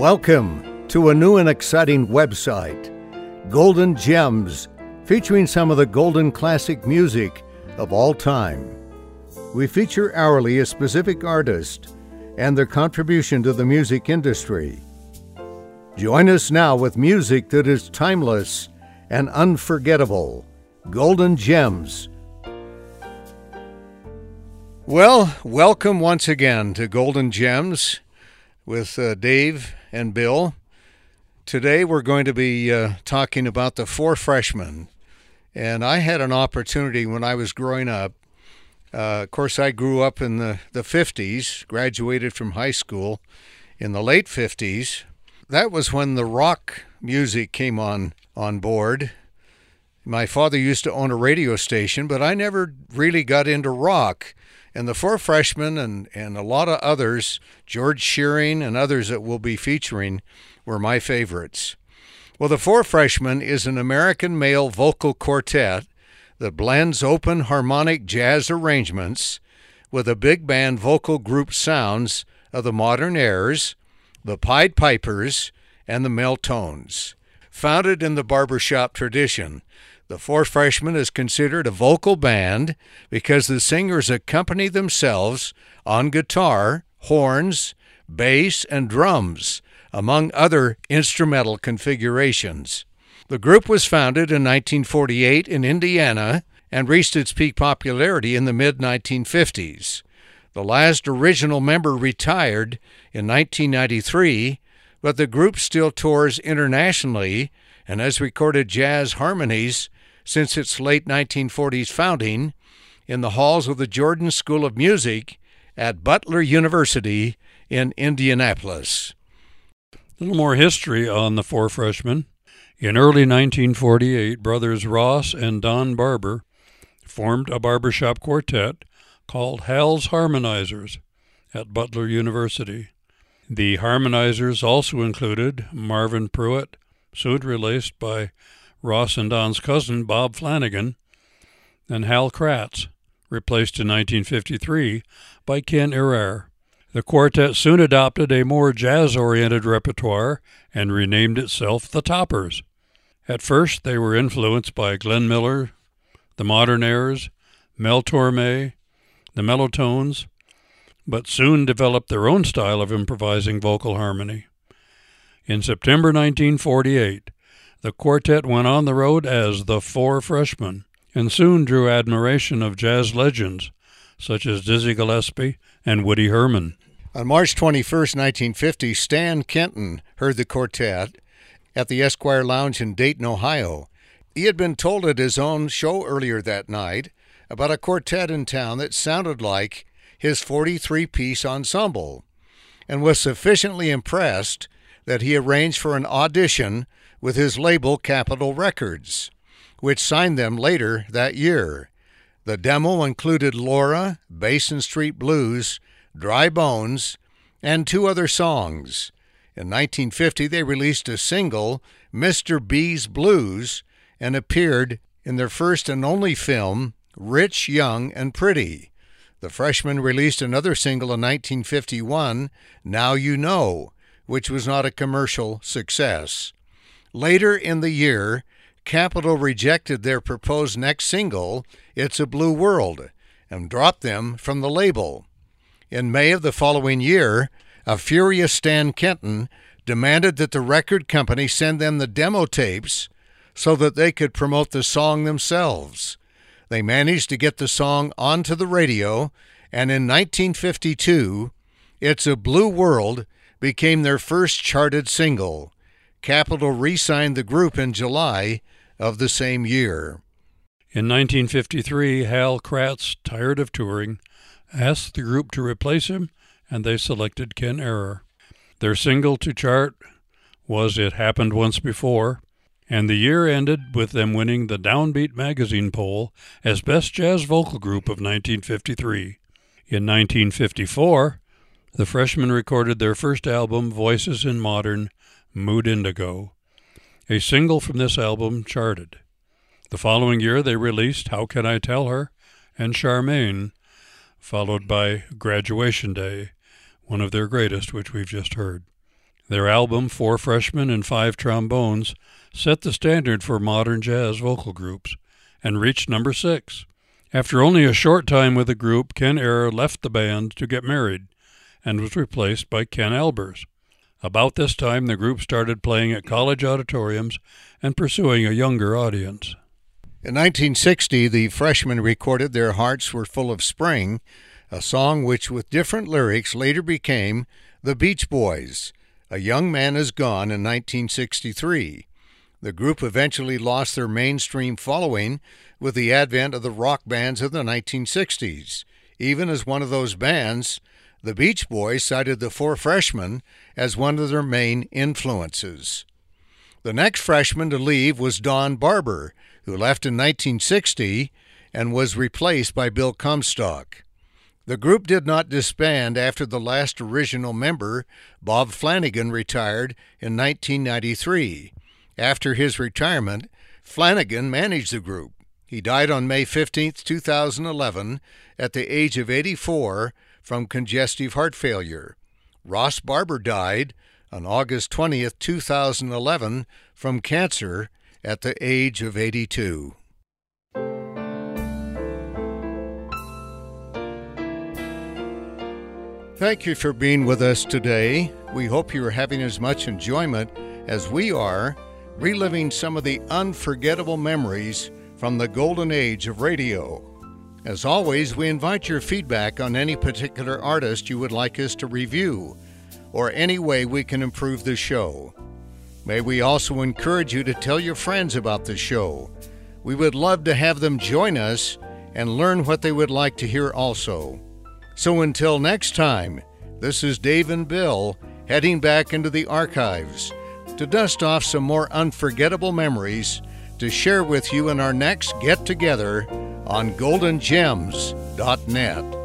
Welcome to a new and exciting website, Golden Gems, featuring some of the golden classic music of all time. We feature hourly a specific artist and their contribution to the music industry. Join us now with music that is timeless and unforgettable. Golden Gems. Well, welcome once again to Golden Gems with uh, Dave and Bill. Today we're going to be uh, talking about the four freshmen. And I had an opportunity when I was growing up. Uh, of course, I grew up in the, the 50s, graduated from high school in the late 50s. That was when the rock music came on, on board. My father used to own a radio station, but I never really got into rock. And the four freshmen and, and a lot of others, George Shearing and others that we'll be featuring, were my favorites. Well, the Four Freshmen is an American male vocal quartet that blends open harmonic jazz arrangements with a big band vocal group sounds of the Modernaires, the Pied Pipers, and the Mel-Tones. Founded in the barbershop tradition, the Four Freshmen is considered a vocal band because the singers accompany themselves on guitar, horns, bass, and drums, among other instrumental configurations. The group was founded in 1948 in Indiana and reached its peak popularity in the mid 1950s. The last original member retired in 1993, but the group still tours internationally and has recorded jazz harmonies since its late 1940s founding in the halls of the Jordan School of Music at Butler University in Indianapolis. A little more history on the four freshmen. In early 1948, brothers Ross and Don Barbour formed a barbershop quartet called Hal's Harmonizers at Butler University. The harmonizers also included Marvin Pruitt, soon released by Ross and Don's cousin, Bob Flanagan, and Hal Kratz, replaced in 1953 by Ken Errair. The quartet soon adopted a more jazz oriented repertoire and renamed itself the Toppers. At first, they were influenced by Glenn Miller, the Modernaires, Mel Torme, the Mel-Tones, but soon developed their own style of improvising vocal harmony. In September 1948, the quartet went on the road as the Four Freshmen and soon drew admiration of jazz legends such as Dizzy Gillespie and Woody Herman. On March 21, 1950, Stan Kenton heard the quartet at the Esquire Lounge in Dayton, Ohio. He had been told at his own show earlier that night about a quartet in town that sounded like his 43 piece ensemble and was sufficiently impressed that he arranged for an audition with his label Capitol Records, which signed them later that year. The demo included Laura, Basin Street Blues, Dry Bones, and two other songs. In 1950, they released a single, Mr. B's Blues, and appeared in their first and only film, Rich, Young, and Pretty. The Freshmen released another single in 1951, Now You Know, which was not a commercial success. Later in the year, Capitol rejected their proposed next single, It's a Blue World, and dropped them from the label. In May of the following year, a furious Stan Kenton demanded that the record company send them the demo tapes so that they could promote the song themselves. They managed to get the song onto the radio, and in 1952, It's a Blue World became their first charted single. Capitol re signed the group in July of the same year. In 1953, Hal Kratz, tired of touring, asked the group to replace him, and they selected Ken Errair. Their single to chart was It Happened Once Before, and the year ended with them winning the Downbeat magazine poll as Best Jazz Vocal Group of 1953. In 1954, the freshmen recorded their first album, Voices in Modern, Mood Indigo. A single from this album charted. The following year, they released How Can I Tell Her and Charmaine, followed by Graduation Day, one of their greatest, which we've just heard. Their album, Four Freshmen and Five Trombones, set the standard for modern jazz vocal groups and reached number six. After only a short time with the group, Ken Errair left the band to get married and was replaced by Ken Albers. About this time, the group started playing at college auditoriums and pursuing a younger audience. In 1960, the freshmen recorded Their Hearts Were Full of Spring, a song which, with different lyrics, later became The Beach Boys. A Young Man Is Gone in 1963. The group eventually lost their mainstream following with the advent of the rock bands of the 1960s. Even as one of those bands, the Beach Boys cited the Four Freshmen as one of their main influences. The next freshman to leave was Don Barbour, who left in 1960 and was replaced by Bill Comstock. The group did not disband after the last original member, Bob Flanagan, retired in 1993. After his retirement, Flanagan managed the group. He died on May 15, 2011, at the age of 84 from congestive heart failure. Ross Barbour died on August 20, 2011, from cancer at the age of 82. Thank you for being with us today. We hope you are having as much enjoyment as we are reliving some of the unforgettable memories from the golden age of radio. As always, we invite your feedback on any particular artist you would like us to review or any way we can improve the show. May we also encourage you to tell your friends about the show. We would love to have them join us and learn what they would like to hear also. So until next time, this is Dave and Bill heading back into the archives to dust off some more unforgettable memories to share with you in our next get together on goldengems.net.